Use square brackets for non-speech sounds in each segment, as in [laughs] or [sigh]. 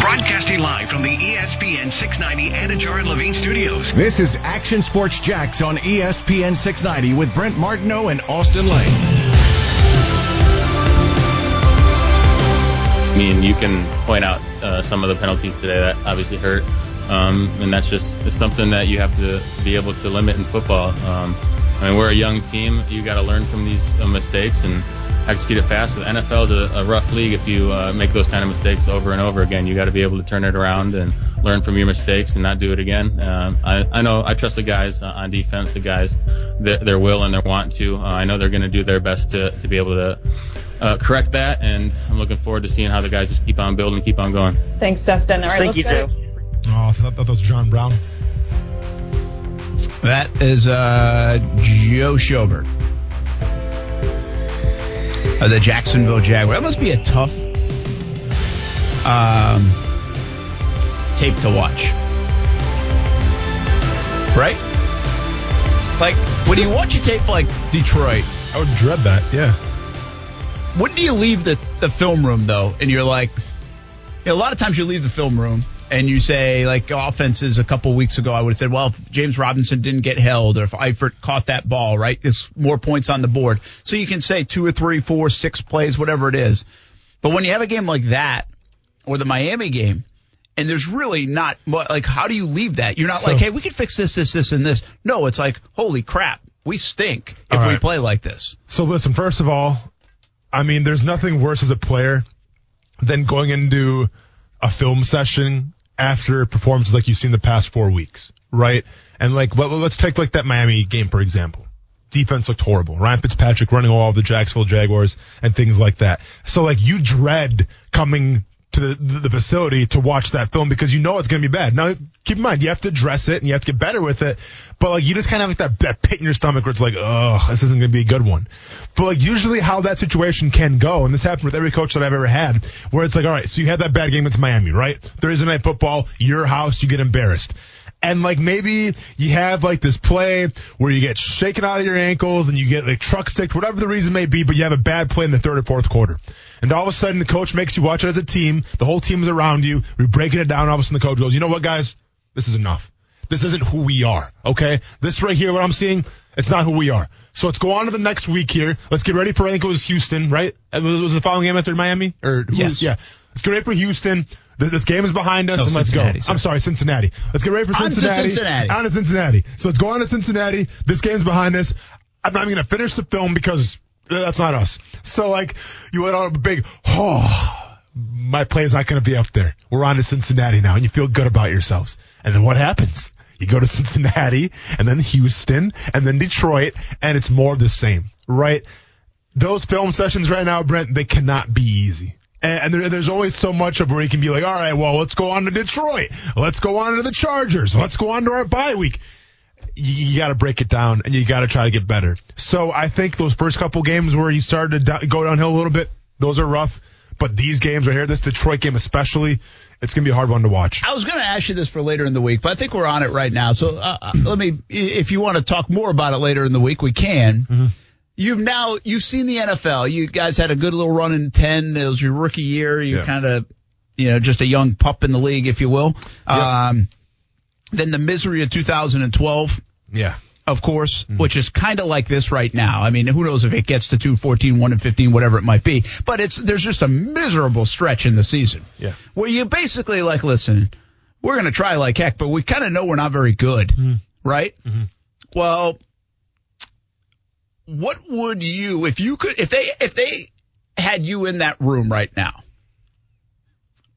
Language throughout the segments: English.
Broadcasting live from the ESPN 690 Anajar and Levine studios. This is Action Sports Jax on ESPN 690 with Brent Martineau and Austen Lane. I mean, you can point out uh, some of the penalties today that obviously hurt, um, and that's just something that you have to be able to limit in football. Um, I mean, we're a young team. You got to learn from these uh, mistakes and execute it fast. The NFL is a, a rough league. If you uh, make those kind of mistakes over and over again, you got to be able to turn it around and learn from your mistakes and not do it again. Um, I, I know I trust the guys uh, on defense, the guys, their, their will and their want to. Uh, I know they're going to do their best to, to be able to uh, correct that, and I'm looking forward to seeing how the guys just keep on building keep on going. Thanks, Dustin. All right, Thank let's you, go. Oh, I thought that was John Brown. That is uh, Joe Schobert of the Jacksonville Jaguars. That must be a tough um, tape to watch, right? Like when do you watch a tape like Detroit, I would dread that. Yeah. when do you leave the, the film room though and you're like you know, a lot of times you leave the film room and you say like offenses a couple weeks ago i would have said well if james robinson didn't get held or if eifert caught that ball right there's more points on the board. So you can say two or three four six plays whatever it is. But when you have a game like that or the miami game and there's really not like how do you leave that? You're not So- like hey we can fix this this this and this. No it's like holy crap we stink if All we play like this. So listen, first of all, I mean, there's nothing worse as a player than going into a film session after performances like you've seen the past four weeks, right? And like, let, let's take like that Miami game, for example. Defense looked horrible. Ryan Fitzpatrick running all the Jacksonville Jaguars and things like that. So like, you dread coming to the, the facility to watch that film because you know it's going to be bad. Now, keep in mind, you have to address it and you have to get better with it. But like, you just kind of have like that, that pit in your stomach where it's like, oh, this isn't going to be a good one. But like, usually how that situation can go, and this happened with every coach that I've ever had, where it's like, all right, so you had that bad game against Miami, right? Thursday night football, your house, you get embarrassed. And like maybe you have like this play where you get shaken out of your ankles and you get like truck sticked, whatever the reason may be, but you have a bad play in the third or fourth quarter. And all of a sudden the coach makes you watch it as a team. The whole team is around you. We're breaking it down. All of a sudden the coach goes, you know what guys? This is enough. This isn't who we are. Okay. This right here, what I'm seeing, it's not who we are. So let's go on to the next week here. Let's get ready for, I think it was Houston, right? It was, was the following game after Miami? Or Yes. Yeah. Let's get ready for Houston. This game is behind us No, and let's go. Cincinnati, sir. I'm sorry, Cincinnati. Let's get ready for Cincinnati. On to Cincinnati. Cincinnati. On to Cincinnati. So let's go on to Cincinnati. This game's behind us. I'm not even going to finish the film because that's not us. So like, you went on a big, oh, my play's not going to be up there. We're on to Cincinnati now and you feel good about yourselves. And then what happens? You go to [laughs] Cincinnati and then Houston and then Detroit and it's more of the same, right? Those film sessions right now, Brent, they cannot be easy. And and there, there's always so much of where you can be like, all right, well, let's go on to Detroit. Let's go on to the Chargers. Let's go on to our bye week. You, you got to break it down and you got to try to get better. So I think those first couple games where you started to go downhill a little bit, those are rough. But these games right here, this Detroit game especially, it's going to be a hard one to watch. I was going to ask you this for later in the week, but I think we're on it right now. So uh, uh, let me, if you want to talk more about it later in the week, we can. You've now you've seen the NFL. You guys had a good little run in ten. It was your rookie year. You Yeah. kind of, you know, just a young pup in the league, if you will. Um, then the misery of 2012 Yeah. of course, mm-hmm. which is kind of like this right now. I mean, who knows if it gets to 214, 1 and 15, whatever it might be. But it's there's just a miserable stretch in the season. Yeah. Where you basically like, listen, we're going to try like heck, but we kind of know we're not very good, mm-hmm. right? Mm-hmm. Well, what would you if you could if they if they had you in that room right now?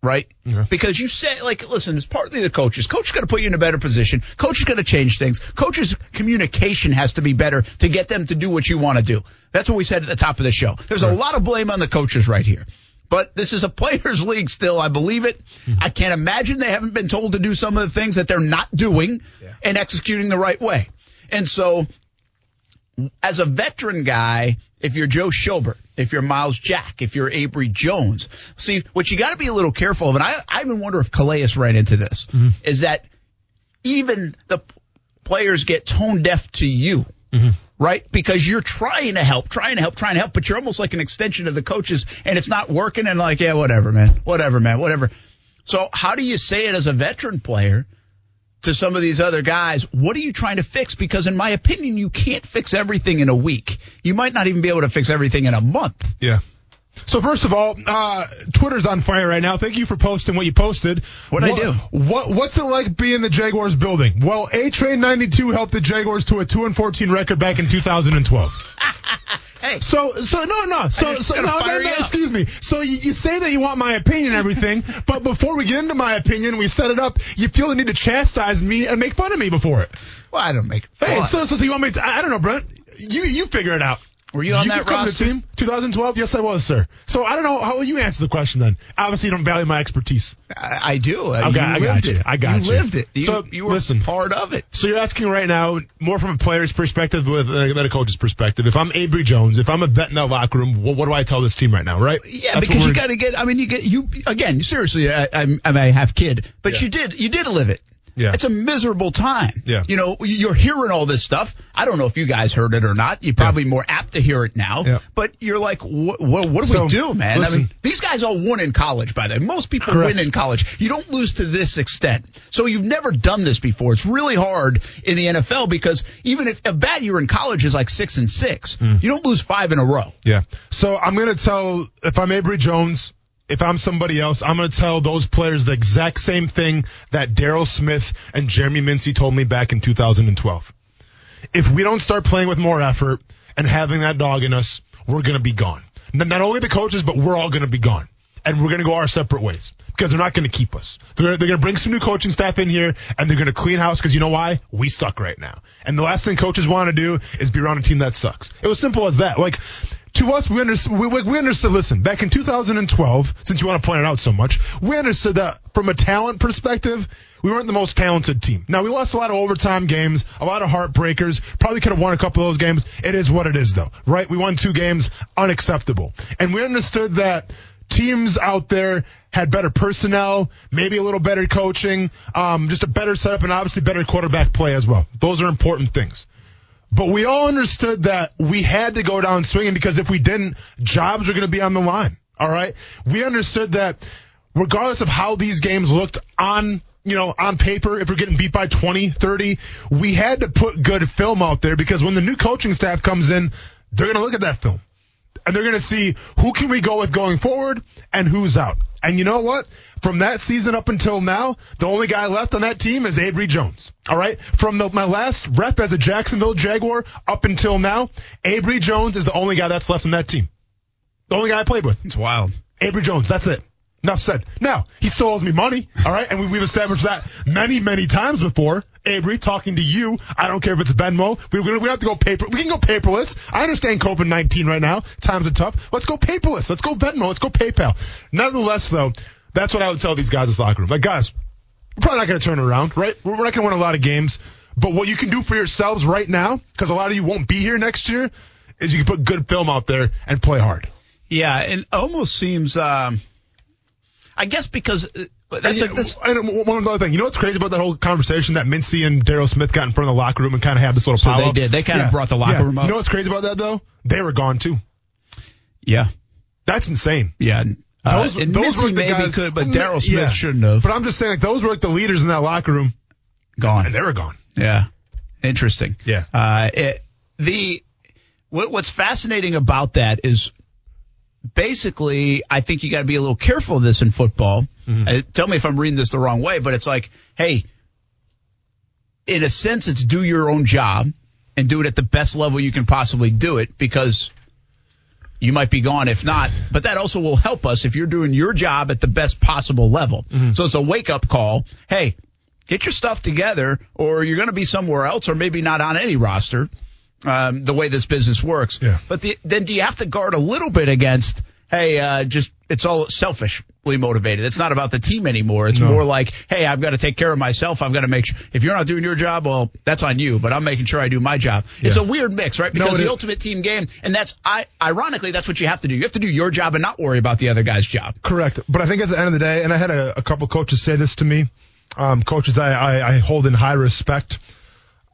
Right? Yeah. Because you said, like, listen, it's partly the coaches. Coach is going to put you in a better position. Coach is going to change things. Coach's communication has to be better to get them to do what you want to do. That's what we said at the top of the show. There's a lot of blame on the coaches right here. But this is a players' [laughs] league still. I believe it. Hmm. I can't imagine they haven't been told to do some of the things that they're not doing and executing the right way. And so as a veteran guy, if you're Joe Schobert, if you're Myles Jack, if you're Abry Jones, see what you got to be a little careful of, and I, I even wonder if Calais ran into this, mm-hmm. is that even the players get tone deaf to you, mm-hmm. right? Because you're trying to help, trying to help, trying to help, but you're almost like an extension of the coaches, and it's not working, and like, yeah, whatever, man, whatever, man, whatever. So how do you say it as a veteran player to some of these other guys? What are you trying to fix? Because in my opinion, you can't fix everything in a week. You might not even be able to fix everything in a month. Yeah. So first of all, uh, Twitter's on fire right now. Thank you for posting what you posted. What'd I do? What What's it like being the Jaguars building? Well, A Train 92 helped the Jaguars to a 2 and 14 record back in 2012. [laughs] Hey, So, so no, no. So, so no, no, no, excuse me. So you, you say that you want my opinion and everything, [laughs] but before we get into my opinion, we set it up. You feel the need to chastise me and make fun of me before it. well, I don't make. Hey, fun. so, so, so you want me to, I I don't know, Brent. You, you figure it out. Were you on you that could come to roster? the team 2012? Yes, I was, sir. So I don't know how will you answer the question then. Obviously, you don't value my expertise. I, I do. Uh, I got- I you got lived you. it. I got you. You. lived it. You, So, you were listen. part of it. So you're asking right now more from a player's perspective with uh, than a coach's perspective. If I'm Abry Jones, if I'm a vet in that locker room, what, what do I tell this team right now, right? Yeah, That's because you got to get. I mean, you get you again. Seriously, I, I'm, I have kid, but Yeah. you did you did live it. Yeah. it's a miserable time. Yeah. you know, you're hearing all this stuff. I don't know if you guys heard it or not. You're probably more apt to hear it now. Yeah. But you're like, what? What, what do So, we do, man? I mean, these guys all won in college. By the way, most people Correct. win in college. You don't lose to this extent. So you've never done this before. It's really hard in the NFL because even if a bad year in college is like six and six, Hmm. you don't lose five in a row. Yeah. So I'm going to tell, if I'm Abry Jones, if I'm somebody else, I'm going to tell those players the exact same thing that Daryl Smith and Jeremy Mincey told me back in 2012. If we don't start playing with more effort and having that dog in us, we're going to be gone. Not only the coaches, but we're all going to be gone. And we're going to go our separate ways because they're not going to keep us. They're, they're going to bring some new coaching staff in here and they're going to clean house because you know why? We suck right now. And the last thing coaches want to do is be around a team that sucks. It was simple as that. Like, to us, we understood, we, we understood, listen, back in 2012, since you want to point it out so much, we understood that from a talent perspective, we weren't the most talented team. Now, we lost a lot of overtime games, a lot of heartbreakers, probably could have won a couple of those games. It is what it is, though, right? We won two games, unacceptable. And we understood that teams out there had better personnel, maybe a little better coaching, um, just a better setup, and obviously better quarterback play as well. Those are important things. But we all understood that we had to go down swinging because if we didn't, jobs were going to be on the line. All right. We understood that regardless of how these games looked on, you know, on paper, if we're getting beat by 20, 30, we had to put good film out there because when the new coaching staff comes in, they're going to look at that film and they're going to see who can we go with going forward and who's out. And you know what? From that season up until now, the only guy left on that team is Abry Jones. All right. From the, my last rep as a Jacksonville Jaguar up until now, Abry Jones is the only guy that's left on that team. The only guy I played with. It's wild. Abry Jones. That's it. Enough said. Now, he still owes me money. All right. And we, we've established that many, many times before. Abry talking to you. I don't care if it's Venmo. We, we, we have to go paper. We can go paperless. I understand COVID 19 right now. Times are tough. Let's go paperless. Let's go Venmo. Let's go PayPal. Nonetheless, though, that's what I would tell these guys in this locker room. Like, guys, we're probably not going to turn around, right? We're we're not going to win a lot of games. But what you can do for yourselves right now, because a lot of you won't be here next year, is you can put good film out there and play hard. Yeah, it almost seems. Um, I guess because uh, that's and, a, that's and one other thing. You know what's crazy about that whole conversation that Mincey and Daryl Smith got in front of the locker room and kind of had this little So power they did. They kinda brought the locker room up. You know what's crazy about that though? They were gone too. yeah, That's insane. yeah. Uh, Those, and those Mincey were the maybe guys, could, but Daryl Smith Yeah. shouldn't have But I'm just saying, like, those were like the leaders in that locker room, gone. and they were gone. Yeah, interesting. Yeah. Uh, it, the what, what's fascinating about that is basically, I think you got to be a little careful of this in football. Uh, tell me if I'm reading this the wrong way, but it's like, hey, in a sense, it's do your own job and do it at the best level you can possibly do it because you might be gone if not. But that also will help us if you're doing your job at the best possible level. So it's a wake up call. Hey, get your stuff together or you're going to be somewhere else or maybe not on any roster. Um, the way this business works. Yeah. But the, then do you have to guard a little bit against, hey, uh, just, it's all selfishly motivated. It's not about the team anymore. It's No. more like, hey, I've got to take care of myself. I've got to make sure, if you're not doing your job, well, that's on you, but I'm making sure I do my job. It's a weird mix, right? Because it the is. ultimate team game, and that's, I, ironically, that's what you have to do. You have to do your job and not worry about the other guy's job. Correct. But I think at the end of the day, and I had a, a couple coaches say this to me, um, coaches I, I, I hold in high respect.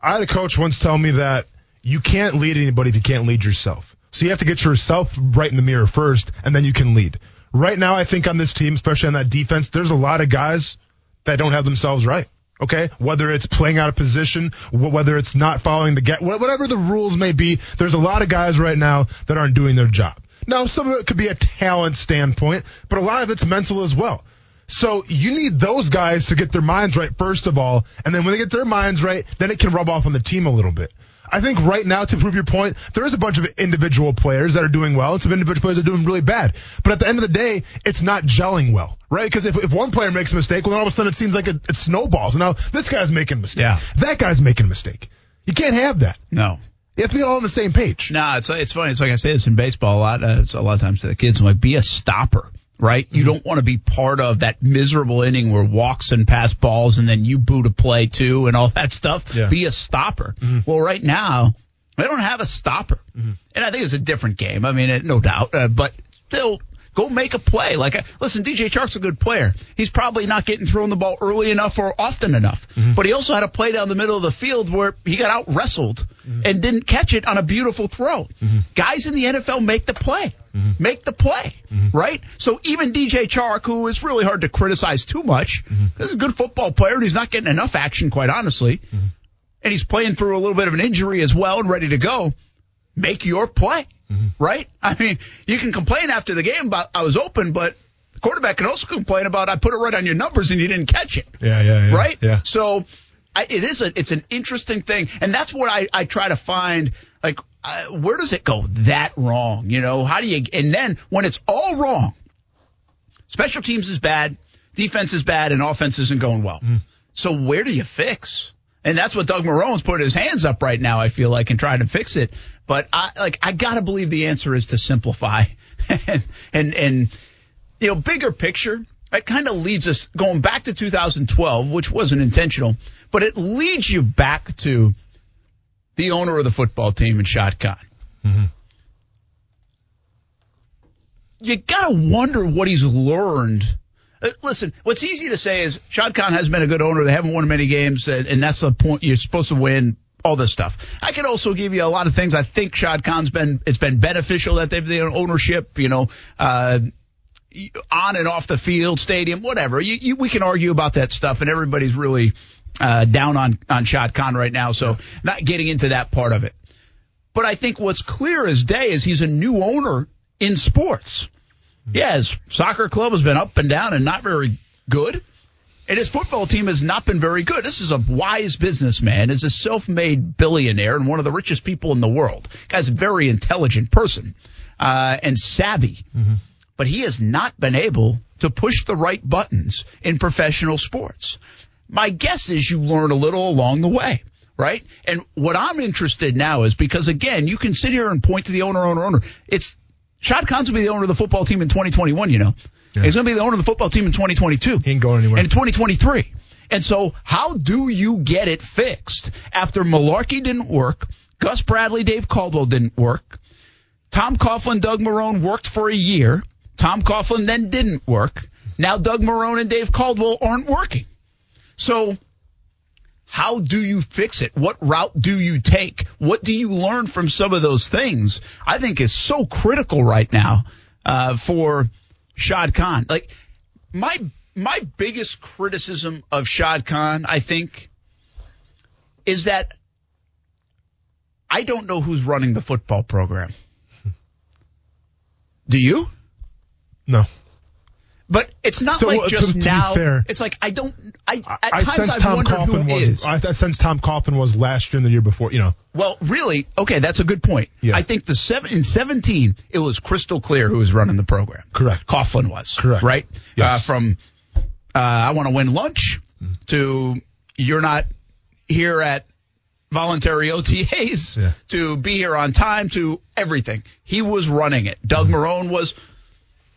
I had a coach once tell me that you can't lead anybody if you can't lead yourself. So you have to get yourself right in the mirror first, and then you can lead. Right now, I think on this team, especially on that defense, there's a lot of guys that don't have themselves right. Okay, whether it's playing out of position, whether it's not following the get, whatever the rules may be, there's a lot of guys right now that aren't doing their job. Now, some of it could be a talent standpoint, but a lot of it's mental as well. So you need those guys to get their minds right first of all, and then when they get their minds right, then it can rub off on the team a little bit. I think right now, to prove your point, there is a bunch of individual players that are doing well, and some individual players that are doing really bad. But at the end of the day, it's not gelling well, right? Because if, if one player makes a mistake, well, then all of a sudden it seems like it, it snowballs. And now this guy's making a mistake. Yeah. That guy's making a mistake. You can't have that. No. You have to be all on the same page. No, it's it's funny. It's like I say this in baseball a lot. Uh, it's a lot of times to the kids. I'm like, be a stopper, right? You mm-hmm. don't want to be part of that miserable inning where walks and pass balls and then you boot a play too and all that stuff. Yeah. Be a stopper. Mm-hmm. Well, right now they don't have a stopper, mm-hmm. and I think it's a different game. I mean, no doubt, uh, but still. Go make a play. Like, uh, listen, DJ Chark's a good player. He's probably not getting thrown the ball early enough or often enough. Mm-hmm. But he also had a play down the middle of the field where he got out wrestled mm-hmm. and didn't catch it on a beautiful throw. Mm-hmm. Guys in the NFL make the play. Make the play, right? So even DJ Chark, who is really hard to criticize too much, is a good football player and he's not getting enough action, quite honestly. And he's playing through a little bit of an injury as well and ready to go. Make your play, right? I mean, you can complain after the game about I was open, but the quarterback can also complain about I put it right on your numbers and you didn't catch it Yeah, yeah, yeah. right? Yeah. So I, it is a it's an interesting thing, and that's what I I try to find. Like, uh, where does it go that wrong? You know, how do you? And then when it's all wrong, special teams is bad, defense is bad, and offense isn't going well. So where do you fix? And that's what Doug Marrone's putting his hands up right now. I feel like and trying to fix it. But I like I gotta believe the answer is to simplify [laughs] and and and you know bigger picture. It kind of leads us going back to 2012, which wasn't intentional, but it leads you back to the owner of the football team and Shad Khan. You gotta wonder what he's learned. Uh, Listen, what's easy to say is Shad Khan has been a good owner. They haven't won many games, and, and that's the point. You're supposed to win all this stuff. I could also give you a lot of things. I think Shad Khan's been it's been beneficial that they've the ownership. You know, uh, on and off the field, stadium, whatever. You, you, we can argue about that stuff, and everybody's really uh, down on on Shad Khan right now. So not getting into that part of it. But I think what's clear as day is he's a new owner in sports. Yeah, his soccer club has been up and down and not very good. And his football team has not been very good. This is a wise businessman, is a self-made billionaire and one of the richest people in the world. Guy's a very intelligent person uh, and savvy. But he has not been able to push the right buttons in professional sports. My guess is you learn a little along the way, right? And what I'm interested now is because again, you can sit here and point to the owner, owner, owner. It's Shad Khan's gonna be the owner of the football team in 2021. You know, he's gonna be the owner of the football team in 2022. He ain't going anywhere. And in 2023. And so, how do you get it fixed after Mularkey didn't work? Gus Bradley, Dave Caldwell didn't work. Tom Coughlin, Doug Marrone worked for a year. Tom Coughlin then didn't work. Now Doug Marrone and Dave Caldwell aren't working. So how do you fix it? What route do you take? What do you learn from some of those things? I think is so critical right now uh, for Shad Khan. Like my my biggest criticism of Shad Khan, I think, is that I don't know who's running the football program. Hmm. Do you? No. But it's not So, like uh, to- just to be now. fair, it's like I don't. I at I times sense I've Tom wondered Coughlin who was. is. I, I sense Tom Coughlin was last year and the year before. You know, Well, really, okay, that's a good point. Yeah. I think the seven in seventeen, it was crystal clear who was running the program. Correct. Coughlin was. Correct. Right. Yes. Uh, from uh, I want to win lunch to you're not here at voluntary OTAs Yeah. to be here on time to everything. He was running it. Doug Mm-hmm. Marrone was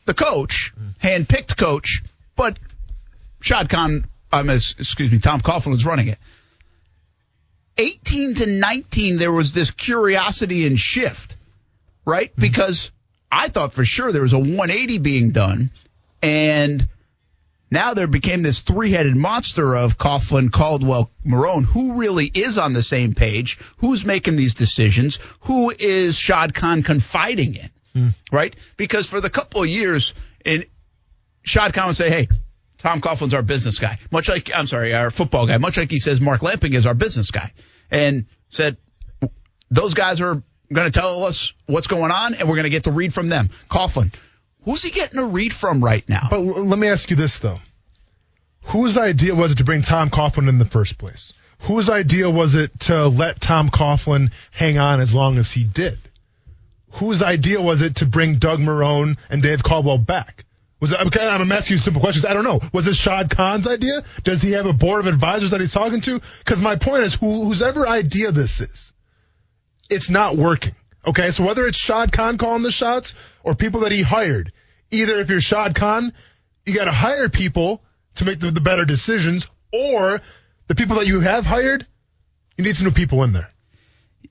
the coach, hand-picked coach, but Shad Khan, um, es- excuse me, Tom Coughlin was running it. 18 to 19, there was this curiosity and shift, right? Because I thought for sure there was a 180 being done, and now there became this three-headed monster of Coughlin, Caldwell, Marrone. Who really is on the same page? Who's making these decisions? Who is Shad Khan confiding in? Hmm. Right? Because for the couple of years And Shad Khan would say, hey, Tom Coughlin's our business guy. Much like, I'm sorry, our football guy. Much like he says Mark Lamping is our business guy. And said, those guys are going to tell us what's going on and we're going to get the read from them. Coughlin, who's he getting a read from right now? But l- let me ask you this though. Whose idea was it to bring Tom Coughlin in the first place? Whose idea was it to let Tom Coughlin hang on as long as he did? Whose idea was it to bring Doug Marrone and Dave Caldwell back? Was it, okay, I'm asking you simple questions. I don't know. Was it Shad Khan's idea? Does he have a board of advisors that he's talking to? Because my point is, who, whosever idea this is, it's not working. Okay, so whether it's Shad Khan calling the shots or people that he hired, either if you're Shad Khan, you got to hire people to make the, the better decisions, or the people that you have hired, you need some new people in there.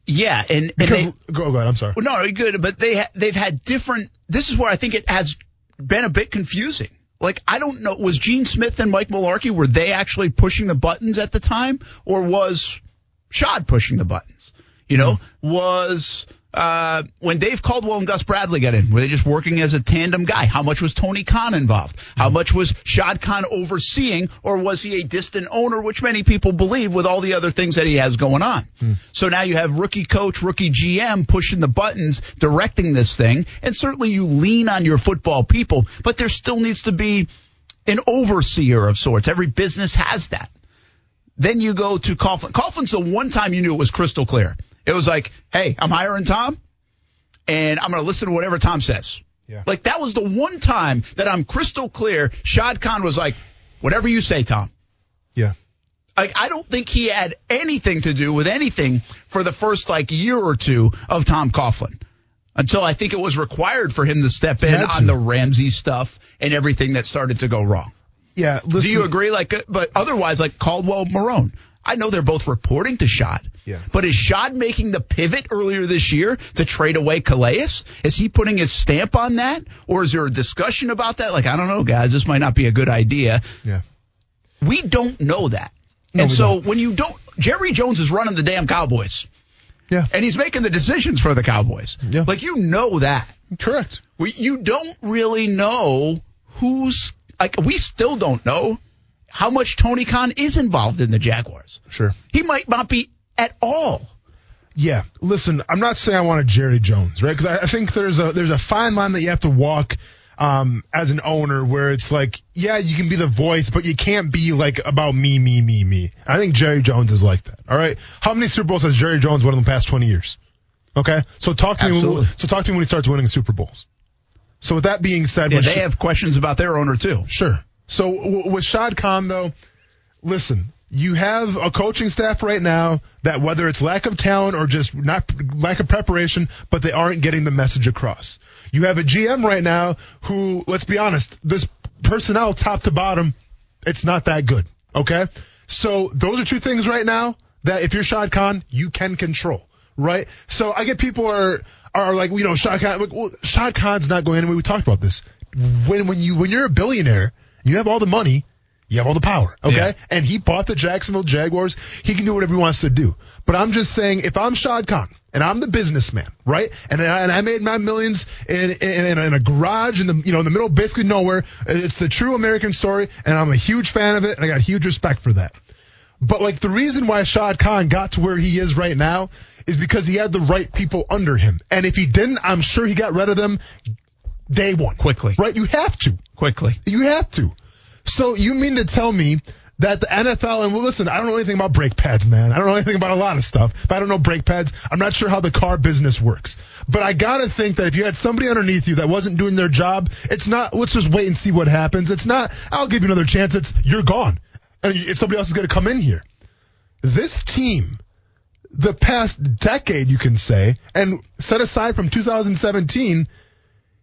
Yeah, and, and Because they, go, go ahead. I'm sorry. Well, no, good, but they ha- they've had different. This is where I think it has been a bit confusing. Like I don't know, was Gene Smith and Mike Mularkey were they actually pushing the buttons at the time, or was Shad pushing the buttons? You know, hmm. was uh, when Dave Caldwell and Gus Bradley got in, were they just working as a tandem guy? How much was Tony Khan involved? How much was Shad Khan overseeing, or was he a distant owner, which many people believe with all the other things that he has going on? So now you have rookie coach, rookie GM pushing the buttons, directing this thing, and certainly you lean on your football people, but there still needs to be an overseer of sorts. Every business has that. Then you go to Coughlin. Coughlin's the one time you knew it was crystal clear. It was like, hey, I'm hiring Tom, and I'm going to listen to whatever Tom says. Yeah. Like that was the one time that I'm crystal clear. Shad Khan was like, whatever you say, Tom. Yeah. Like I don't think he had anything to do with anything for the first like year or two of Tom Coughlin. Until I think it was required for him to step in to. on the Ramsey stuff and everything that started to go wrong. Yeah. Listen, Do you agree? Like, uh, but otherwise, like Caldwell, Marrone. I know they're both reporting to Shad. Yeah. But is Shad making the pivot earlier this year to trade away Calais? Is he putting his stamp on that, or is there a discussion about that? Like, I don't know, guys. This might not be a good idea. Yeah. We don't know that. No, and so don't. when you don't, Jerry Jones is running the damn Cowboys, Yeah. and he's making the decisions for the Cowboys. Yeah. Like you know that. Correct. We, you don't really know who's like we still don't know how much Tony Khan is involved in the Jaguars. Sure. He might not be at all. Yeah, listen, I'm not saying I want a Jerry Jones, right? Because I, I think there's a there's a fine line that you have to walk um, as an owner, where it's like, yeah, you can be the voice, but you can't be like about me, me, me, me. I think Jerry Jones is like that. All right, how many Super Bowls has Jerry Jones won in the past 20 years? Okay, so talk to me. When, so talk to me when he starts winning Super Bowls. So with that being said, Yeah, they Sh- have questions about their owner too. Sure. So w- with Shad Khan, though, listen, you have a coaching staff right now that whether it's lack of talent or just not lack of preparation, but they aren't getting the message across. You have a GM right now who, let's be honest, this personnel top to bottom, it's not that good. Okay. So those are two things right now that if you're Shad Khan, you can control. Right. So I get people are, are like, you know, Shad Khan, like, well, Shad Khan's not going anywhere. We talked about this. When, when you, when you're a billionaire, you have all the money, you have all the power, okay? Yeah. And he bought the Jacksonville Jaguars. He can do whatever he wants to do. But I'm just saying, if I'm Shad Khan and I'm the businessman, right? And I, and I made my millions in, in, in a garage in the you know in the middle of basically nowhere. It's the true American story, and I'm a huge fan of it, and I got huge respect for that. But like the reason why Shad Khan got to where he is right now is because he had the right people under him. And if he didn't, I'm sure he got rid of them day one. Quickly. Right? You have to. Quickly. You have to. So you mean to tell me that the NFL and well, listen, I don't know anything about brake pads, man. I don't know anything about a lot of stuff, but I don't know brake pads. I'm not sure how the car business works. But I gotta think that if you had somebody underneath you that wasn't doing their job, it's not let's just wait and see what happens. It's not I'll give you another chance. It's you're gone. And if somebody else is gonna come in here. This team the past decade, you can say, and set aside from 2017,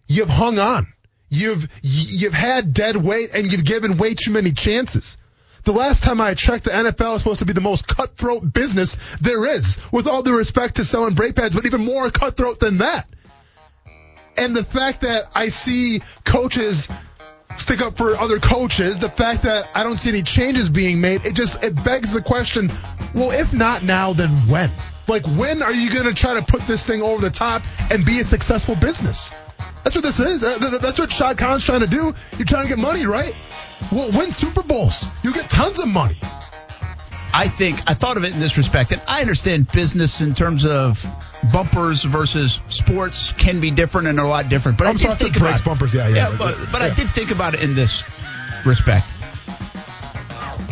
you've hung on. You've you've had dead weight, and you've given way too many chances. The last time I checked, the NFL is supposed to be the most cutthroat business there is. With all due respect to selling brake pads, but even more cutthroat than that. And the fact that I see coaches stick up for other coaches, the fact that I don't see any changes being made, it just it begs the question, well, if not now, then when? Like when are you to try to put this thing over the top and be a successful business? That's what this is. Uh, th- th- That's what Shad Khan's trying to do. You're trying to get money, right? Well, win Super Bowls. You'll get tons of money. I think I thought of it in this respect, and I understand business in terms of bumpers versus sports can be different and a lot different. But I I'm did sorry, think it. bumpers, yeah, yeah, yeah. but- But, but I did think about it in this respect.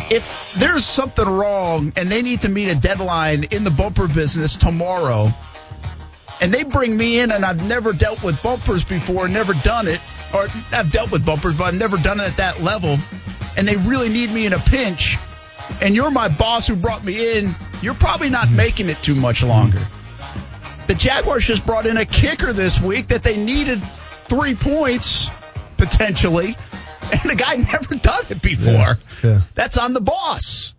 If there's something wrong and they need to meet a deadline in the bumper business tomorrow, and they bring me in and I've never dealt with bumpers before, never done it, or I've dealt with bumpers, but I've never done it at that level, and they really need me in a pinch, and you're my boss who brought me in, you're probably not mm-hmm. making it too much longer. The Jaguars just brought in a kicker this week that they needed three points potentially, [laughs] and the guy [laughs] never done it before. Yeah, yeah. That's on the boss.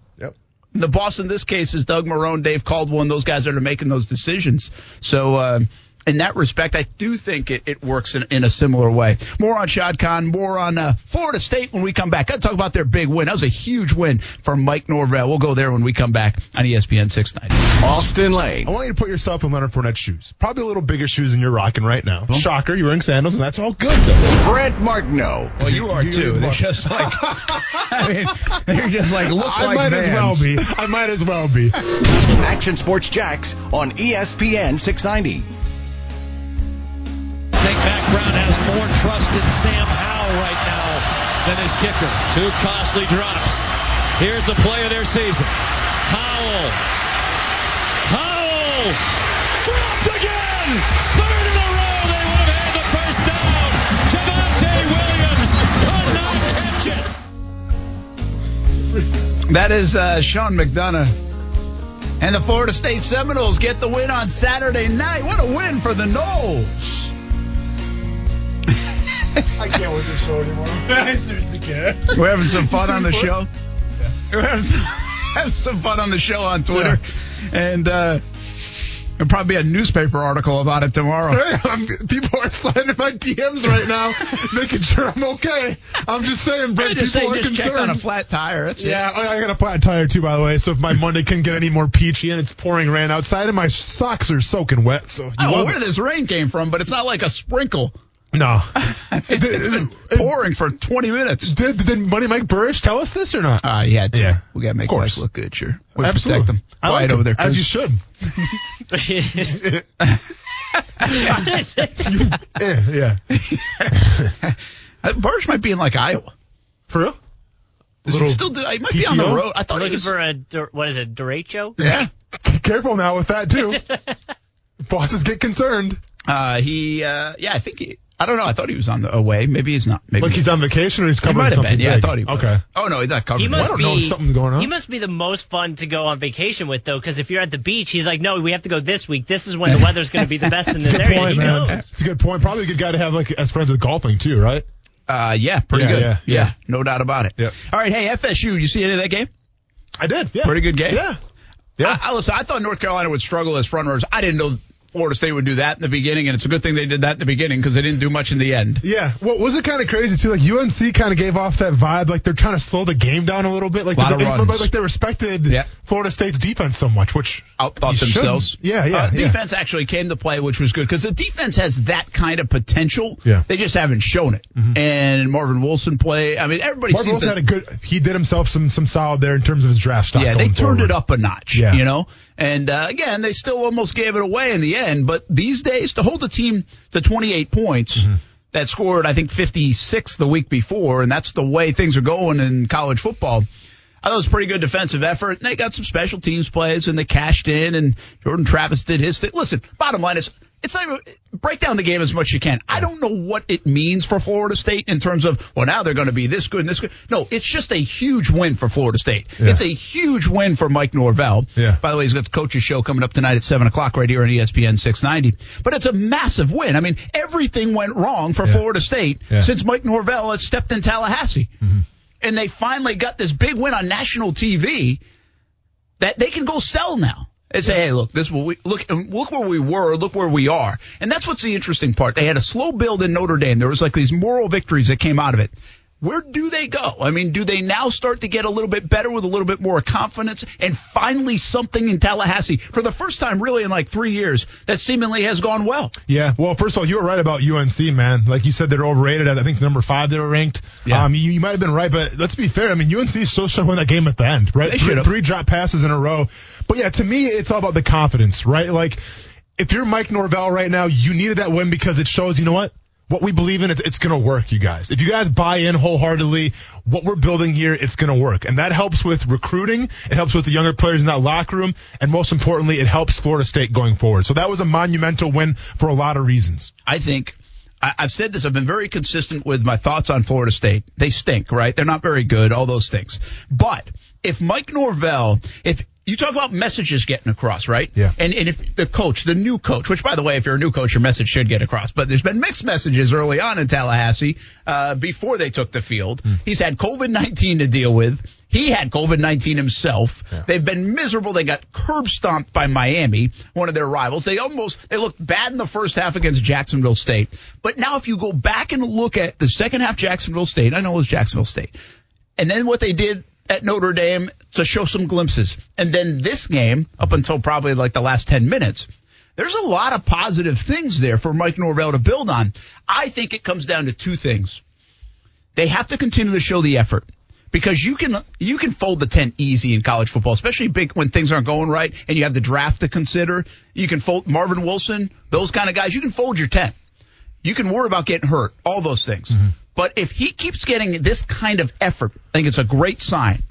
The boss in this case is Doug Marrone, Dave Caldwell, and those guys that are making those decisions. So, uh, in that respect, I do think it, it works in, in a similar way. More on Shad Khan, more on uh, Florida State when we come back. Got to talk about their big win. That was a huge win for Mike Norvell. We'll go there when we come back on ESPN 690. Austen Lane. I want you to put yourself in Leonard Fournette's shoes. Probably a little bigger shoes than you're rocking right now. Shocker, you're wearing sandals, and that's all good, though. Brent Martineau. Well, you are You- too. They're just like, [laughs] I mean, they're just like look I like might as well be. I might as well be. Action Sports Jax on ESPN 690. I think Brown has more trust in Sam Howell right now than his kicker. Two costly drops. Here's the play of their season. Howell. Howell dropped again. Third in a row. They would have had the first down. Javonte Williams could not catch it. That is uh, Sean McDonough. And the Florida State Seminoles get the win on Saturday night. What a win for the Noles. I can't watch this show anymore. [laughs] I seriously can't. We're having some fun on the Super. show. We're having some, [laughs] having some fun on the show on Twitter. And uh, there'll probably be a newspaper article about it tomorrow. Hey, people are sliding in my DMs right now, [laughs] making sure I'm okay. I'm just saying, I Brent, just people say are just check on a concerned. flat tire. That's. Yeah, I I got a flat tire too, by the way. So if my Monday can get any more peachy and it's pouring rain outside, and my socks are soaking wet, so you I don't know where it. this rain came from, but it's not like a sprinkle. No. [laughs] It's pouring for 20 minutes. Did, did Money Mike Buresh tell us this or not? Uh, he had to. Yeah. We got to make Of course. Mike look good, sure. We Absolutely. protect them. I Quiet like over him, there. as you should. What is it? yeah, yeah. [laughs] Uh, might be in like Iowa. For real? Does he still do? He might be on the road. I thought he Looking was. for a dur- what is it? Derecho? yeah. Careful now with that too. [laughs] Bosses get concerned. Uh, he. Uh, yeah, I think. He, I don't know. I thought he was on the away. Maybe he's not. Maybe Like he's on vacation or he's He covering might have something been. Yeah, I big? thought he was. Okay. Oh no, he's not covering. He must I don't be. know if something's going on. He must be the most fun to go on vacation with, though, because if you're at the beach, he's like, "No, we have to go this week. This is when the weather's going to be the best [laughs] in It's this a good area." point, he man. knows. It's a good point. Probably a good guy to have like as friends with golfing too, right? Uh, yeah, pretty Yeah, good. yeah, yeah. no doubt about it. Yep. All right, hey FSU, you see any of that game? I did. Yeah. Pretty good game. Yeah. Yeah. I, I, listen, I thought North Carolina would struggle as front runners. I didn't know Florida State would do that in the beginning, and it's a good thing they did that in the beginning because they didn't do much in the end. Yeah. Well, was it kind of crazy too? Like UNC kind of gave off that vibe, like they're trying to slow the game down a little bit. Like, they, runs. like they respected Yeah. Florida State's defense so much, which outthought you shouldn't. themselves. Yeah, yeah, Uh, yeah. Defense actually came to play, which was good because the defense has that kind of potential. Yeah. Mm-hmm. They just haven't shown it. And Marvin Wilson play. I mean, everybody Marvin Wilson had a good. He did himself some some solid there in terms of his draft stock. Yeah, they turned forward. it up a notch. Yeah. You know, and uh, again, they still almost gave it away in the end. But these days, to hold a team to 28 points. Mm-hmm. That scored, I think, 56 the week before, and that's the way things are going in college football. I thought it was a pretty good defensive effort. And they got some special teams plays, and they cashed in, and Jordan Travis did his thing. Listen, bottom line is, it's like break down the game as much as you can. I don't know what it means for Florida State in terms of, well, now they're going to be this good and this good. No, it's just a huge win for Florida State. Yeah. It's a huge win for Mike Norvell. Yeah. By the way, he's got the coaches show coming up tonight at seven o'clock right here on ESPN 690. But it's a massive win. I mean, everything went wrong for Florida State Yeah. since Mike Norvell has stepped in Tallahassee. Mm-hmm. And they finally got this big win on national TV that they can go sell now. They say, hey, look, this is what we look. and Look where we were. Look where we are. And that's what's the interesting part. They had a slow build in Notre Dame. There was like these moral victories that came out of it. where do they go? I mean, do they now start to get a little bit better with a little bit more confidence and finally something in Tallahassee for the first time really in like three years that seemingly has gone well? Yeah, well, first of all, you were right about UNC, man. Like you said, they're overrated. At, I think number five they were ranked. Yeah. Um, you, you might have been right, but let's be fair. I mean, UNC is so should have won that game at the end, right? They should've. three drop passes in a row. But yeah, to me, it's all about the confidence, right? Like, if you're Mike Norvell right now, you needed that win because it shows, you know what? What we believe in, it's, going to work, you guys. If you guys buy in wholeheartedly, what we're building here, it's going to work. And that helps with recruiting. It helps with the younger players in that locker room. And most importantly, it helps Florida State going forward. So that was a monumental win for a lot of reasons. I think I've said this. I've been very consistent with my thoughts on Florida State. They stink, right? They're not very good. All those things. But if Mike Norvell, if you talk about messages getting across, right? Yeah. And and if the coach, the new coach, which by the way, if you're a new coach, your message should get across. But there's been mixed messages early on in Tallahassee uh, before they took the field. He's had COVID 19 to deal with. He had COVID 19 himself. They've been miserable. They got curb stomped by Miami, one of their rivals. They almost, they looked bad in the first half against Jacksonville State. But now if you go back and look at the second half Jacksonville State, I know it was Jacksonville State. And then what they did at Notre Dame to show some glimpses. And then this game, up until probably like the last 10 minutes, there's a lot of positive things there for Mike Norvell to build on. I think it comes down to two things. They have to continue to show the effort because you can you can fold the tent easy in college football, especially big when things aren't going right and you have the draft to consider. You can fold Marvin Wilson, those kind of guys. You can fold your tent. You can worry about getting hurt, all those things. Mm-hmm. But if he keeps getting this kind of effort, I think it's a great sign.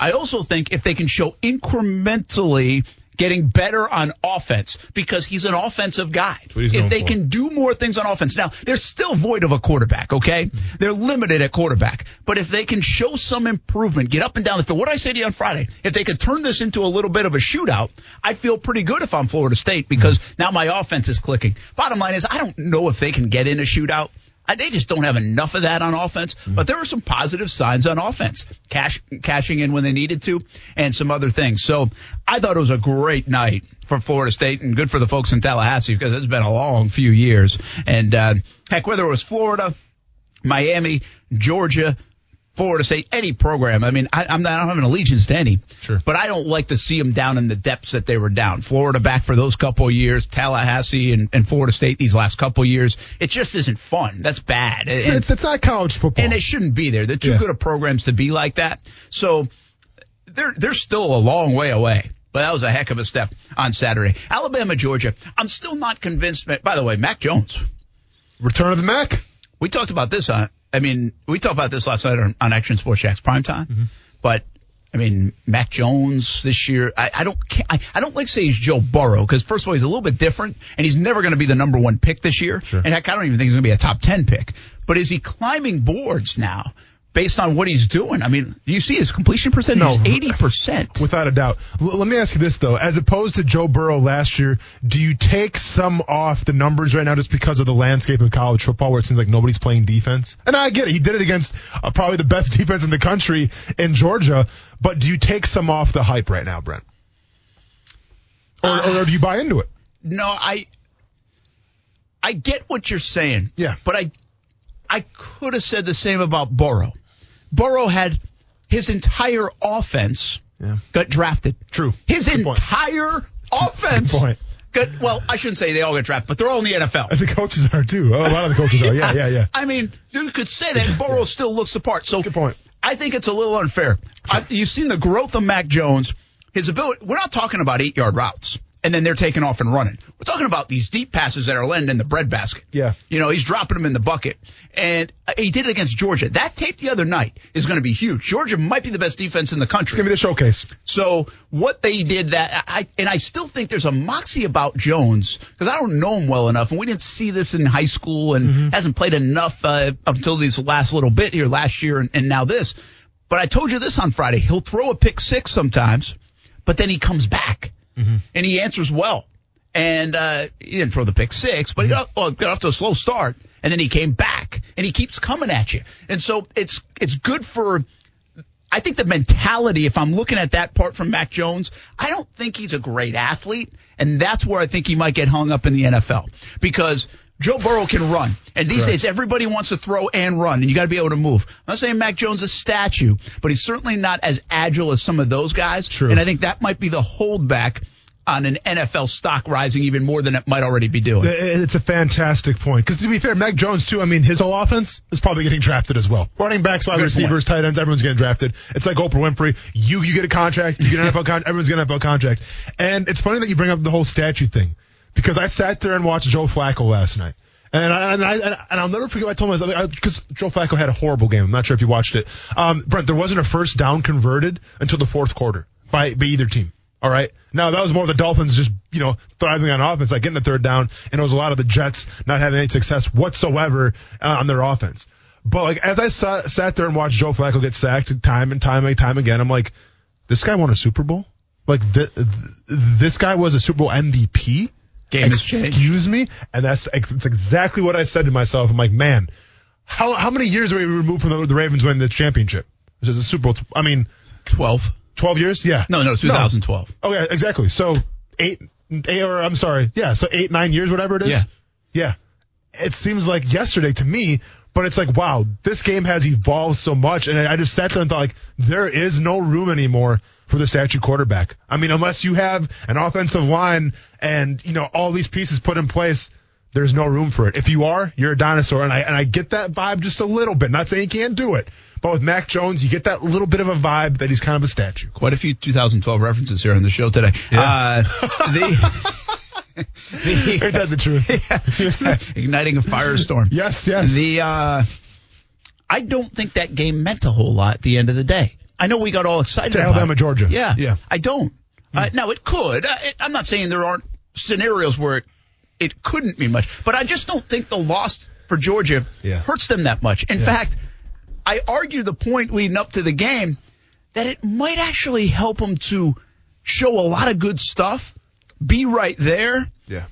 I also think if they can show incrementally getting better on offense because he's an offensive guy. If they for. can do more things on offense. Now, they're still void of a quarterback, okay? They're limited at quarterback. But if they can show some improvement, get up and down the field, what did I say to you on Friday? If they could turn this into a little bit of a shootout, I'd feel pretty good if I'm Florida State because now my offense is clicking. Bottom line is, I don't know if they can get in a shootout. They just don't have enough of that on offense, but there were some positive signs on offense, cash, cashing in when they needed to, and some other things. So I thought it was a great night for Florida State and good for the folks in Tallahassee because it's been a long few years. And uh, heck, whether it was Florida, Miami, Georgia, Florida State, any program. I mean, I, I'm not, I don't have an allegiance to any, Sure. but I don't like to see them down in the depths that they were down. Florida back for those couple of years, Tallahassee and, and Florida State these last couple of years. It just isn't fun. That's bad. It's, And- it's, it's not college football. and it shouldn't be there. They're too Yeah. good of programs to be like that. So they're they're still a long way away. But that was a heck of a step on Saturday. Alabama, Georgia. I'm still not convinced. By the way, Mac Jones. Return of the Mac. We talked about this on. I mean, we talked about this last night on, on Action Sports Jax primetime. Mm-hmm. But I mean, Mac Jones this year. I, I don't. I, I don't like to say he's Joe Burrow because first of all, he's a little bit different, and he's never going to be the number one pick this year. Sure. And heck, I don't even think he's going to be a top ten pick. But is he climbing boards now? Based on what he's doing, I mean, do you see his completion percentage No. is eighty percent. Without a doubt. L- let me ask you this though: as opposed to Joe Burrow last year, do you take some off the numbers right now just because of the landscape of college football, where it seems like nobody's playing defense? And I get it; he did it against uh, probably the best [laughs] defense in the country in Georgia. But do you take some off the hype right now, Brent? Or, or do you buy into it? No, I I get what you're saying. Yeah. But I I could have said the same about Burrow. Burrow had his entire offense Yeah. got drafted. True. His Good point. entire offense Good point. got well, I shouldn't say they all got drafted, but they're all in the NFL. The coaches are too. A lot of the coaches are. [laughs] Yeah, yeah, yeah. I mean, you could say that Burrow still looks the part. So Good point. I think it's a little unfair. I, you've seen the growth of Mac Jones, his ability. We're not talking about eight yard routes and then they're taking off and running. We're talking about these deep passes that are landing in the breadbasket. Yeah. You know, he's dropping them in the bucket. And uh, he did it against Georgia. That tape the other night is going to be huge. Georgia might be the best defense in the country. Give me the showcase. So what they did that I and I still think there's a moxie about Jones because I don't know him well enough, and we didn't see this in high school and hasn't played enough uh, until this last little bit here last year and, and now this. But I told you this on Friday. He'll throw a pick six sometimes, but then he comes back and he answers well. And uh, he didn't throw the pick six, but he got, well, got off to a slow start, and then he came back, and he keeps coming at you. And so it's it's good for I think the mentality, if I'm looking at that part from Mac Jones, I don't think he's a great athlete. And that's where I think he might get hung up in the NFL. Because Joe Burrow can run. And these days, everybody wants to throw and run, and you got to be able to move. I'm not saying Mac Jones is a statue, but he's certainly not as agile as some of those guys. True. And I think that might be the holdback on an NFL stock rising even more than it might already be doing. It's a fantastic point. Because to be fair, Mac Jones too. I mean, his whole offense is probably getting drafted as well. Running backs, wide receivers, tight ends, everyone's getting drafted. It's like Oprah Winfrey. You you get a contract, you get an [laughs] NFL contract, everyone's getting an NFL contract. And it's funny that you bring up the whole statue thing because I sat there and watched Joe Flacco last night. And I, and I and I'll never forget what I told myself because Joe Flacco had a horrible game. I'm not sure if you watched it. Um, Brent, there wasn't a first down converted until the fourth quarter by by either team. All right. Now that was more the Dolphins just, you know, thriving on offense, like getting the third down, and it was a lot of the Jets not having any success whatsoever uh, on their offense. But like as I sat, sat there and watched Joe Flacco get sacked time and time and time again, I'm like, this guy won a Super Bowl. Like th- th- this guy was a Super Bowl MVP. Game. Excuse me, and that's that's exactly what I said to myself. I'm like, man, how how many years are we removed from the, the Ravens winning the championship? Which is a Super Bowl. I mean, 12. 12 years? Yeah. No, no, 2012. Oh yeah, exactly. So eight, eight, or I'm sorry, yeah. So eight, nine years, whatever it is. Yeah. yeah. It seems like yesterday to me, but it's like wow, this game has evolved so much, and I just sat there and thought like there is no room anymore for the statue quarterback. I mean, unless you have an offensive line and you know all these pieces put in place. There's no room for it. If you are, you're a dinosaur, and I and I get that vibe just a little bit. Not saying you can't do it, but with Mac Jones, you get that little bit of a vibe that he's kind of a statue. Quite a few 2012 references here on the show today. Uh, the, [laughs] [laughs] Ain't that the truth? [laughs] igniting a firestorm. Yes, yes. The uh, I don't think that game meant a whole lot at the end of the day. I know we got all excited To about Alabama, it. Georgia. Yeah, Yeah. I don't. Uh, now it could. Uh, it, I'm not saying there aren't scenarios where it, it couldn't mean much, but I just don't think the loss for Georgia Yeah. hurts them that much. In fact, I argue the point leading up to the game that it might actually help them to show a lot of good stuff, be right there, Yeah.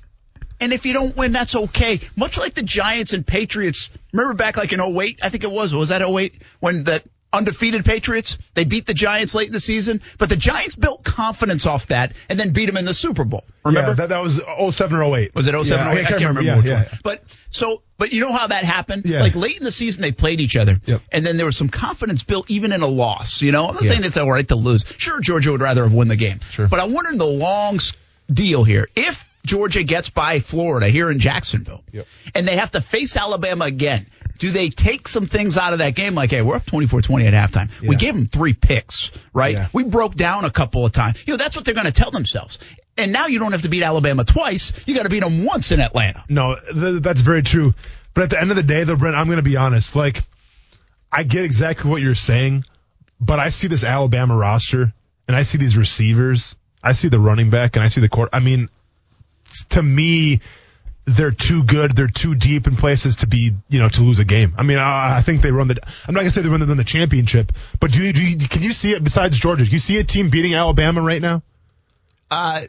and if you don't win, that's okay. Much like the Giants and Patriots. Remember back like in 08, I think it was. Was that 08 when the undefeated Patriots, they beat the Giants late in the season, but the Giants built confidence off that and then beat them in the Super Bowl. Remember? Yeah, that, that was 07 or 08. was it 07 Yeah, or 08? I can't remember, Yeah, which one. But so, but you know how that happened? Yeah. Like late in the season, they played each other, Yep. and then there was some confidence built even in a loss. You know, I'm not saying it's all right to lose. Sure, Georgia would rather have won the game. Sure. But I'm wondering the long deal here. If Georgia gets by Florida here in Jacksonville, Yep. and they have to face Alabama again, do they take some things out of that game? Like, hey, we're up 24-20 at halftime. We gave them three picks, right? Yeah. We broke down a couple of times. You know, that's what they're going to tell themselves. And now you don't have to beat Alabama twice. You got to beat them once in Atlanta. No, th- that's very true. But at the end of the day, though, Brent, I'm going to be honest. Like, I get exactly what you're saying, but I see this Alabama roster, and I see these receivers. I see the running back, and I see the court. I mean, to me, they're too good. They're too deep in places to be, you know, to lose a game. I mean, I, I think they run the. I'm not gonna say they run the, the championship, but do you, do you, can you see it besides Georgia? Do you see a team beating Alabama right now? Uh,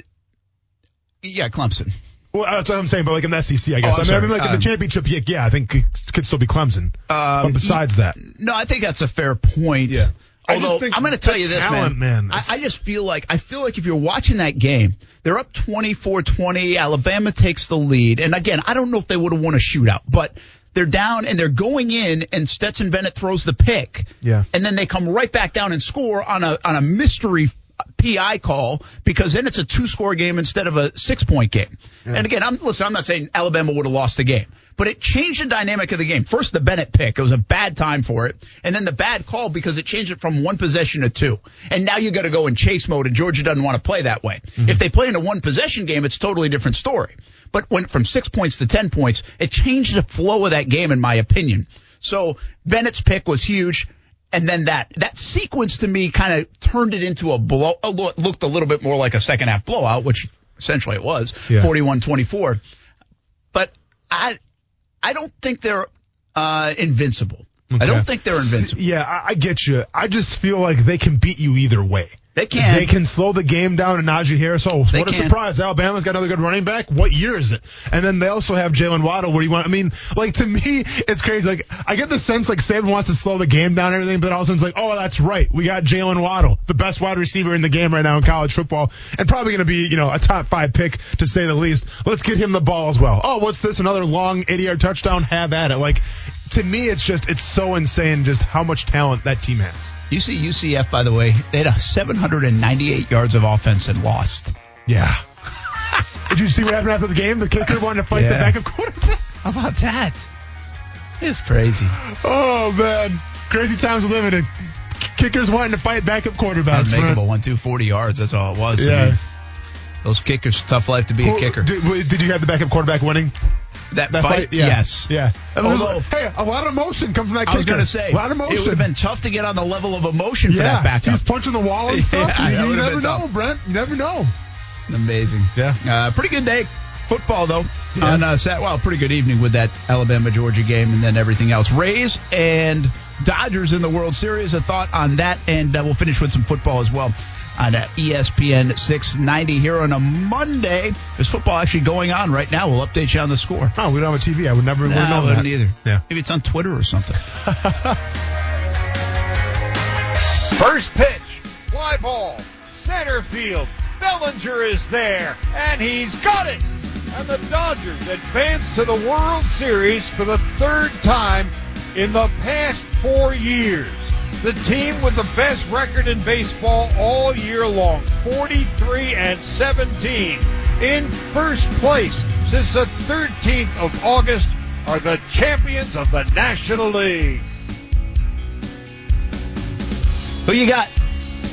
yeah, Clemson. Well, that's what I'm saying, but like in the SEC, I guess. Oh, I'm mean, I mean, like in Um, the championship, yeah, yeah, I think it could still be Clemson. but besides that, No, I think that's a fair point. Yeah. I Although I'm going to tell you this, talent, man, I, I just feel like I feel like if you're watching that game, they're up 24-20. Alabama takes the lead, and again, I don't know if they would have won a shootout, but they're down and they're going in, and Stetson Bennett throws the pick. Yeah. and then they come right back down and score on a on a mystery PI call because then it's a two score game instead of a six point game. And again, I'm listen, I'm not saying Alabama would have lost the game, but it changed the dynamic of the game. First, the Bennett pick, it was a bad time for it, and then the bad call because it changed it from one possession to two. And now you got to go in chase mode, and Georgia doesn't want to play that way. Mm-hmm. If they play in a one possession game, it's a totally different story. But went from six points to ten points, it changed the flow of that game, in my opinion. So Bennett's pick was huge. And then that that sequence to me kind of turned it into a blow. A lo- looked a little bit more like a second half blowout, which essentially it was, Yeah. 41-24. But I I don't think they're uh, invincible. I don't think they're invincible. Yeah, I, I get you. I just feel like they can beat you either way. They can. They can slow the game down and Najee Harris. Oh, They what a can. surprise. Alabama's got another good running back. What year is it? And then they also have Jaylen Waddle. What do you want? I mean, like, to me, it's crazy. Like, I get the sense, like, Saban wants to slow the game down and everything, but all of a sudden it's like, oh, that's right. We got Jaylen Waddle, the best wide receiver in the game right now in college football, and probably going to be, you know, a top five pick, to say the least. Let's get him the ball as well. Oh, what's this? Another long 80 yard touchdown? Have at it. Like, to me, it's just, it's so insane just how much talent that team has. You see UCF, by the way, they had a 798 yards of offense and lost. Yeah. [laughs] Did you see what happened after the game? The kicker wanted to fight the backup quarterback. How about that? It's crazy. Oh man, crazy times in. Kickers wanting to fight backup quarterbacks. make man. him a one, two, 40 yards. That's all it was. I Yeah. mean, those kickers, tough life to be a kicker. Did, did you have the backup quarterback winning that, that fight, fight? Yeah. yes. Yeah. Although- a- hey, a lot of emotion come from that I was going to say, a lot of emotion. it would have been tough to get on the level of emotion for yeah. that backup. He was punching the wall and [laughs] stuff. Yeah, you you never know, tough. Brent. You never know. Amazing. Yeah. Uh, pretty good day. Football, though. Yeah. On uh, Sat- well, pretty good evening with that Alabama Georgia game and then everything else. Rays and Dodgers in the World Series. A thought on that, and uh, we'll finish with some football as well on ESPN 690 here on a Monday. There's football actually going on right now. We'll update you on the score. Oh, we don't have a TV. I would never would Nah, have known that. either. Yeah. Maybe it's on Twitter or something. [laughs] First pitch, fly ball, center field. Bellinger is there, and he's got it. And the Dodgers advance to the World Series for the third time in the past four years. The team with the best record in baseball all year long, 43 and 17, in first place since the 13th of August, are the champions of the National League. Who you got?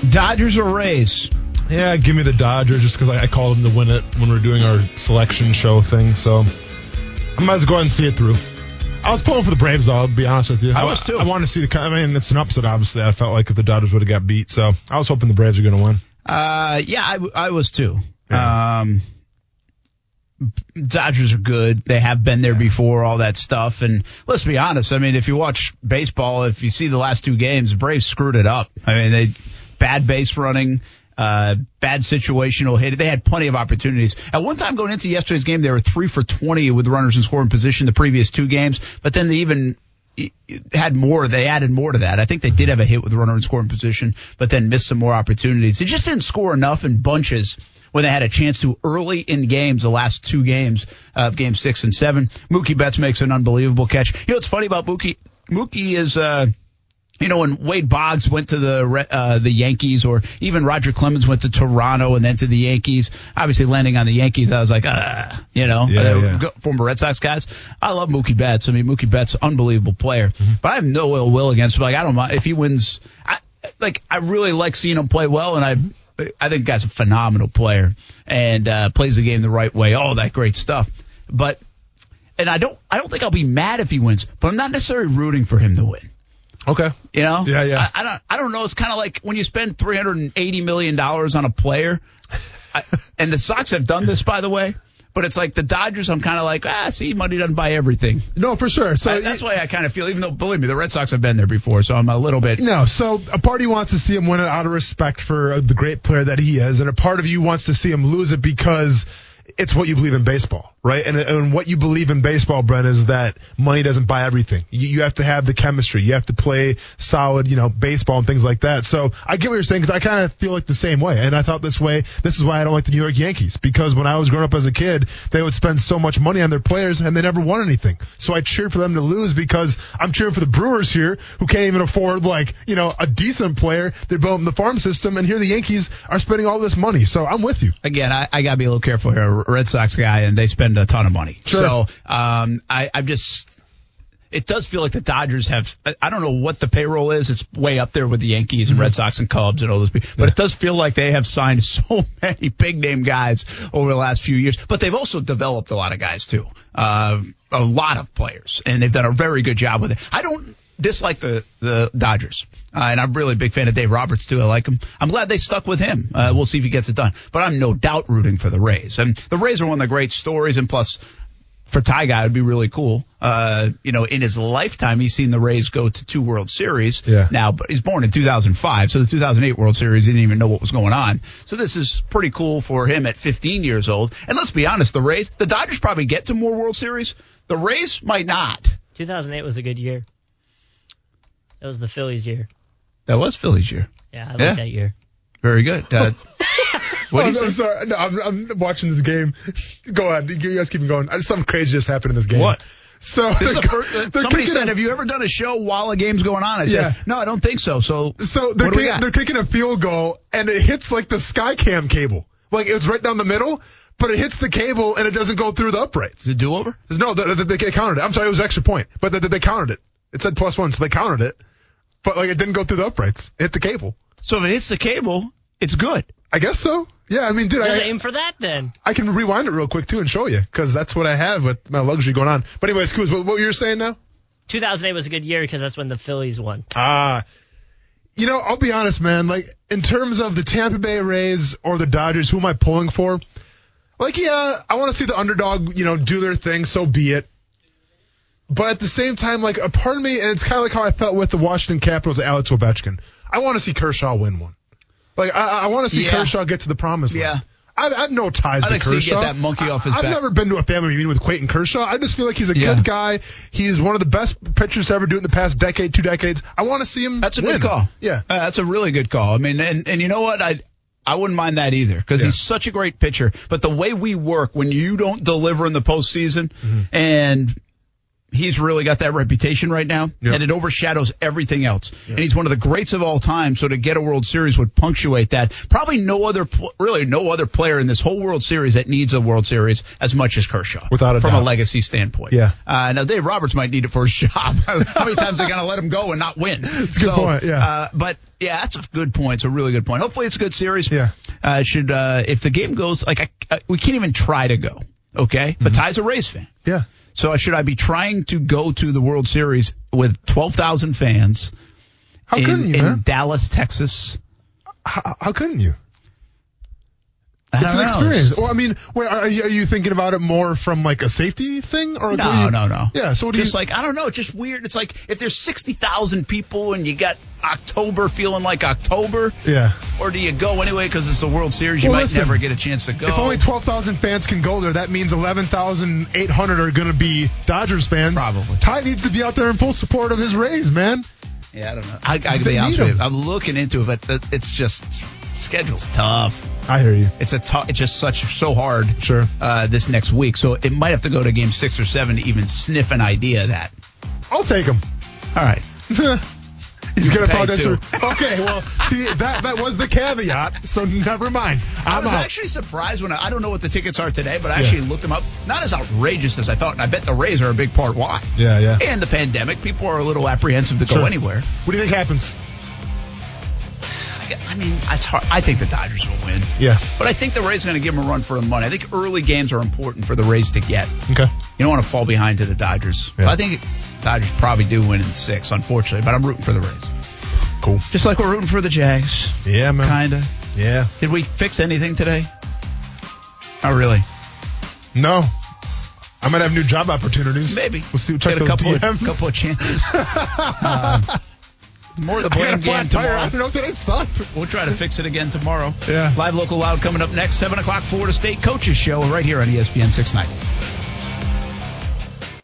Dodgers or Rays? Yeah, give me the Dodgers just because I, I called them to win it when we are doing our selection show thing. So I might as well go ahead and see it through. I was pulling for the Braves, though, I'll be honest with you. I was, too. I, want to see the. I mean, it's an upset, obviously. I felt like if the Dodgers would have got beat, so I was hoping the Braves are going to win. Uh, yeah, I, I was too. Yeah. Um, Dodgers are good. They have been there before, all that stuff. And let's be honest. I mean, if you watch baseball, if you see the last two games, Braves screwed it up. I mean, they bad base running, uh, bad situational hit. They had plenty of opportunities. At one time going into yesterday's game, they were three for 20 with runners in scoring position the previous two games, but then they even had more. They added more to that. I think they did have a hit with runner in scoring position, but then missed some more opportunities. They just didn't score enough in bunches when they had a chance to early in games, the last two games of game six and seven. Mookie Betts makes an unbelievable catch. You know what's funny about Mookie? Mookie is, uh, you know, when Wade Boggs went to the uh, the Yankees, or even Roger Clemens went to Toronto and then to the Yankees. Obviously, landing on the Yankees, I was like, ah, you know, Yeah, uh, yeah. former Red Sox guys. I love Mookie Betts. I mean, Mookie Betts, unbelievable player. Mm-hmm. But I have no ill will against him. Like, I don't mind if he wins. I like. I really like seeing him play well, and I. I think the guy's a phenomenal player and uh, plays the game the right way. All that great stuff. But and I don't. I don't think I'll be mad if he wins. But I'm not necessarily rooting for him to win. Okay. You know? Yeah, yeah. I, I don't. I don't know. It's kind of like when you spend 380 million dollars on a player, I, and the Sox have done this, by the way. But it's like the Dodgers. I'm kind of like, ah, see, money doesn't buy everything. No, for sure. So I- that's why I kind of feel. Even though, believe me, the Red Sox have been there before, so I'm a little bit. No, so a party wants to see him win it out of respect for the great player that he is, and a part of you wants to see him lose it because it's what you believe in baseball, right? And, and what you believe in baseball, Brent, is that money doesn't buy everything. You, you have to have the chemistry. You have to play solid, you know, baseball and things like that. So I get what you're saying because I kind of feel like the same way. And I thought this way, this is why I don't like the New York Yankees because when I was growing up as a kid, they would spend so much money on their players and they never won anything. So I cheered for them to lose because I'm cheering for the Brewers here who can't even afford like, you know, a decent player. They're building the farm system and here the Yankees are spending all this money. So I'm with you. Again, I, I got to be a little careful here. Red Sox guy, and they spend a ton of money. Sure. So um, I, I'm just. It does feel like the Dodgers have. I- I don't know what the payroll is. It's way up there with the Yankees and Red Sox and Cubs and all those people. But it does feel like they have signed [laughs] so many big name guys over the last few years. But they've also developed a lot of guys too. Uh, a lot of players, and they've done a very good job with it. I don't dislike the the Dodgers, uh, and I'm really a big fan of Dave Roberts too. I like him. I'm glad they stuck with him. Uh, we'll see if he gets it done. But I'm no doubt rooting for the Rays. And the Rays are one of the great stories, and plus for Ty Guy, it would be really cool. Uh, you know, in his lifetime, he's seen the Rays go to two World Series. Yeah. Now, but he's born in 2005, so the 2008 World Series, he didn't even know what was going on. So this is pretty cool for him at 15 years old. And let's be honest, the Rays, the Dodgers probably get to more World Series. The Rays might not. 2008 was a good year. That was the Phillies year. That was Phillies year. Yeah, I like Yeah. that year. Very good. Uh, [laughs] what Oh, no, sorry. No, I'm, I'm watching this game. Go on. You guys keep going. Uh, Something crazy just happened in this game. What? So This [laughs] the first, uh, somebody said, a- "Have you ever done a show while a game's going on?" I said, Yeah. "No, I don't think so." So, So they're what do we kicking, got? they're kicking a field goal and it hits like the sky cam cable. Like it was right down the middle, but it hits the cable and it doesn't go through the uprights. the do over. No, they, they, they counted it. I'm sorry, it was an extra point, but they, they counted it. It said plus one, so they counted it. But like it didn't go through the uprights. It hit the cable. So if it hits the cable, it's good. I guess so. Yeah, I mean, dude, Just I, aim for that then. I can rewind it real quick too and show you because that's what I have with my luxury going on. But anyways, Kuz, what, what you were saying now? 2008 was a good year because that's when the Phillies won. Ah, you know, I'll be honest, man. Like in terms of the Tampa Bay Rays or the Dodgers, who am I pulling for? Like, yeah, I want to see the underdog, you know, do their thing. So be it. But at the same time, like a part of me, and it's kind of like how I felt with the Washington Capitals, Alex Ovechkin. I want to see Kershaw win one. Like I, I want to see Yeah. Kershaw get to the promised land. Yeah. I, I have no ties I'd to like Kershaw. get that monkey off his I, I've back. never been to a family reunion with Clayton Kershaw. I just feel like he's a Yeah. good guy. He's one of the best pitchers to ever do it in the past decade, two decades. I want to see him. That's a win. good call. Yeah. Uh, that's a really good call. I mean, and and you know what? I I wouldn't mind that either because Yeah. he's such a great pitcher. But the way we work when you don't deliver in the postseason, and he's really got that reputation right now, Yeah. and it overshadows everything else. And he's one of the greats of all time. So to get a World Series would punctuate that. Probably no other, really no other player in this whole World Series that needs a World Series as much as Kershaw, Without a from doubt. a legacy standpoint. Yeah. Uh, now Dave Roberts might need it for his [laughs] job. [laughs] How many times are they going to let him go and not win? [laughs] It's a good point, yeah. Uh, but yeah, that's a good point. It's a really good point. Hopefully, it's a good series. Yeah. Uh, it should uh, if the game goes like I, uh, we can't even try to go. Okay, but Mm-hmm. Ty's a Rays fan. Yeah. So should I be trying to go to the World Series with twelve thousand fans How in, couldn't you, in man? Dallas, Texas? How, how couldn't you? It's an know. experience. It's- Well, I mean, wait, are you, are you thinking about it more from like a safety thing, or No, you- no, no. Yeah. So what do just you? like I don't know, it's just weird. It's like if there's sixty thousand people and you got October feeling like October, yeah. or do you go anyway because it's the World Series? You Well, might listen, never get a chance to go. If only twelve thousand fans can go there, that means eleven thousand eight hundred are going to be Dodgers fans. Probably. Ty needs to be out there in full support of his Rays, man. Yeah, I don't know. I, I can be honest with you. I'm looking into it, but it's just schedule's tough. I hear you. It's a tough. It's just such so hard. Sure. Uh, this next week, so it might have to go to game six or seven to even sniff an idea of that. I'll take him. All right. [laughs] He's gonna apologize. too. [laughs] Okay, well, see that that was the caveat. So never mind. I I'm was out. actually surprised when I, I don't know what the tickets are today, but I actually looked them up. Not as outrageous as I thought, and I bet the Rays are a big part why. yeah, yeah. And the pandemic, people are a little apprehensive to go anywhere. What do you think happens? I mean, it's hard. I think the Dodgers will win. Yeah. But I think the Rays are going to give them a run for the money. I think early games are important for the Rays to get. Okay. You don't want to fall behind to the Dodgers. Yeah. I think Dodgers probably do win in six, unfortunately, but I'm rooting for the Rays. Cool. Just like we're rooting for the Jags. Yeah, man. Kinda. Yeah. Did we fix anything today? Not really? No. I might have new job opportunities. Maybe. We'll see. Check Get a couple of, couple of chances. [laughs] Um, more of the [laughs] I got a blame game tire. I tomorrow. don't know today sucked. We'll try to fix it again tomorrow. Yeah. Live local loud coming up next, seven o'clock Florida State Coaches Show right here on ESPN 690.